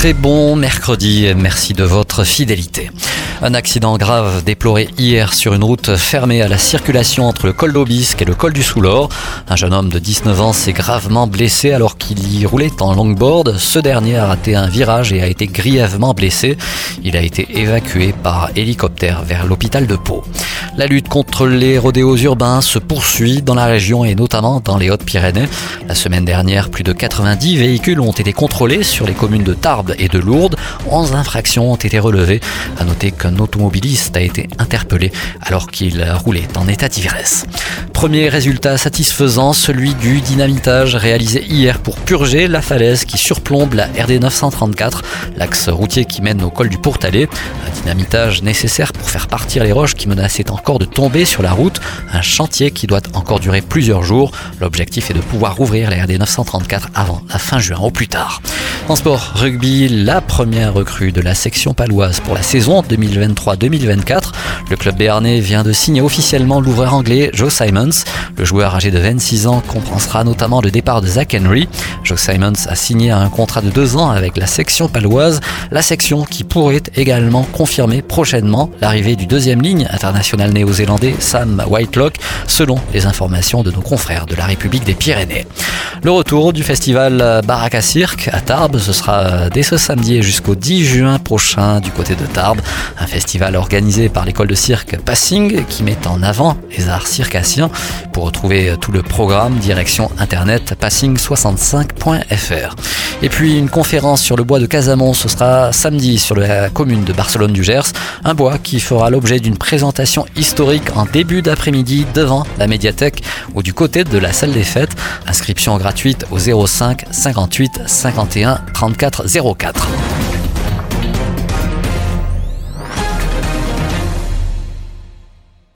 Très bon mercredi, merci de votre fidélité. Un accident grave déploré hier sur une route fermée à la circulation entre le col d'Aubisque et le col du Soulor. Un jeune homme de 19 ans s'est gravement blessé alors qu'il y roulait en longboard. Ce dernier a raté un virage et a été grièvement blessé. Il a été évacué par hélicoptère vers l'hôpital de Pau. La lutte contre les rodéos urbains se poursuit dans la région et notamment dans les Hautes-Pyrénées. La semaine dernière, plus de 90 véhicules ont été contrôlés sur les communes de Tarbes et de Lourdes. 11 infractions ont été relevées. À noter qu'un automobiliste a été interpellé alors qu'il roulait en état d'ivresse. Premier résultat satisfaisant, celui du dynamitage réalisé hier pour purger la falaise qui surplombe la RD 934, l'axe routier qui mène au col du Pourtalais. Un dynamitage nécessaire pour faire partir les roches qui menaçaient encore de tomber sur la route. Un chantier qui doit encore durer plusieurs jours. L'objectif est de pouvoir rouvrir la RD 934 avant la fin juin au plus tard. En sport, rugby, la première recrue de la section paloise pour la saison 2023-2024. Le club béarnais vient de signer officiellement l'ouvreur anglais Joe Le joueur âgé de 26 ans compensera notamment le départ de Zach Henry. Joe Simons a signé un contrat de deux ans avec la section paloise, la section qui pourrait également confirmer prochainement l'arrivée du deuxième ligne international néo-zélandais Sam Whitelock, selon les informations de nos confrères de la République des Pyrénées. Le retour du festival Baraka Cirque à Tarbes, ce sera dès ce samedi jusqu'au 10 juin prochain du côté de Tarbes. Un festival organisé par l'école de cirque Passing qui met en avant les arts circassiens. Pour retrouver tout le programme, direction internet passing65.fr. Et puis une conférence sur le bois de Casamont, ce sera samedi sur la commune de Barcelone du Gers. Un bois qui fera l'objet d'une présentation historique en début d'après-midi devant la médiathèque ou du côté de la salle des fêtes. Inscription gratuite au 05 58 51 34 04.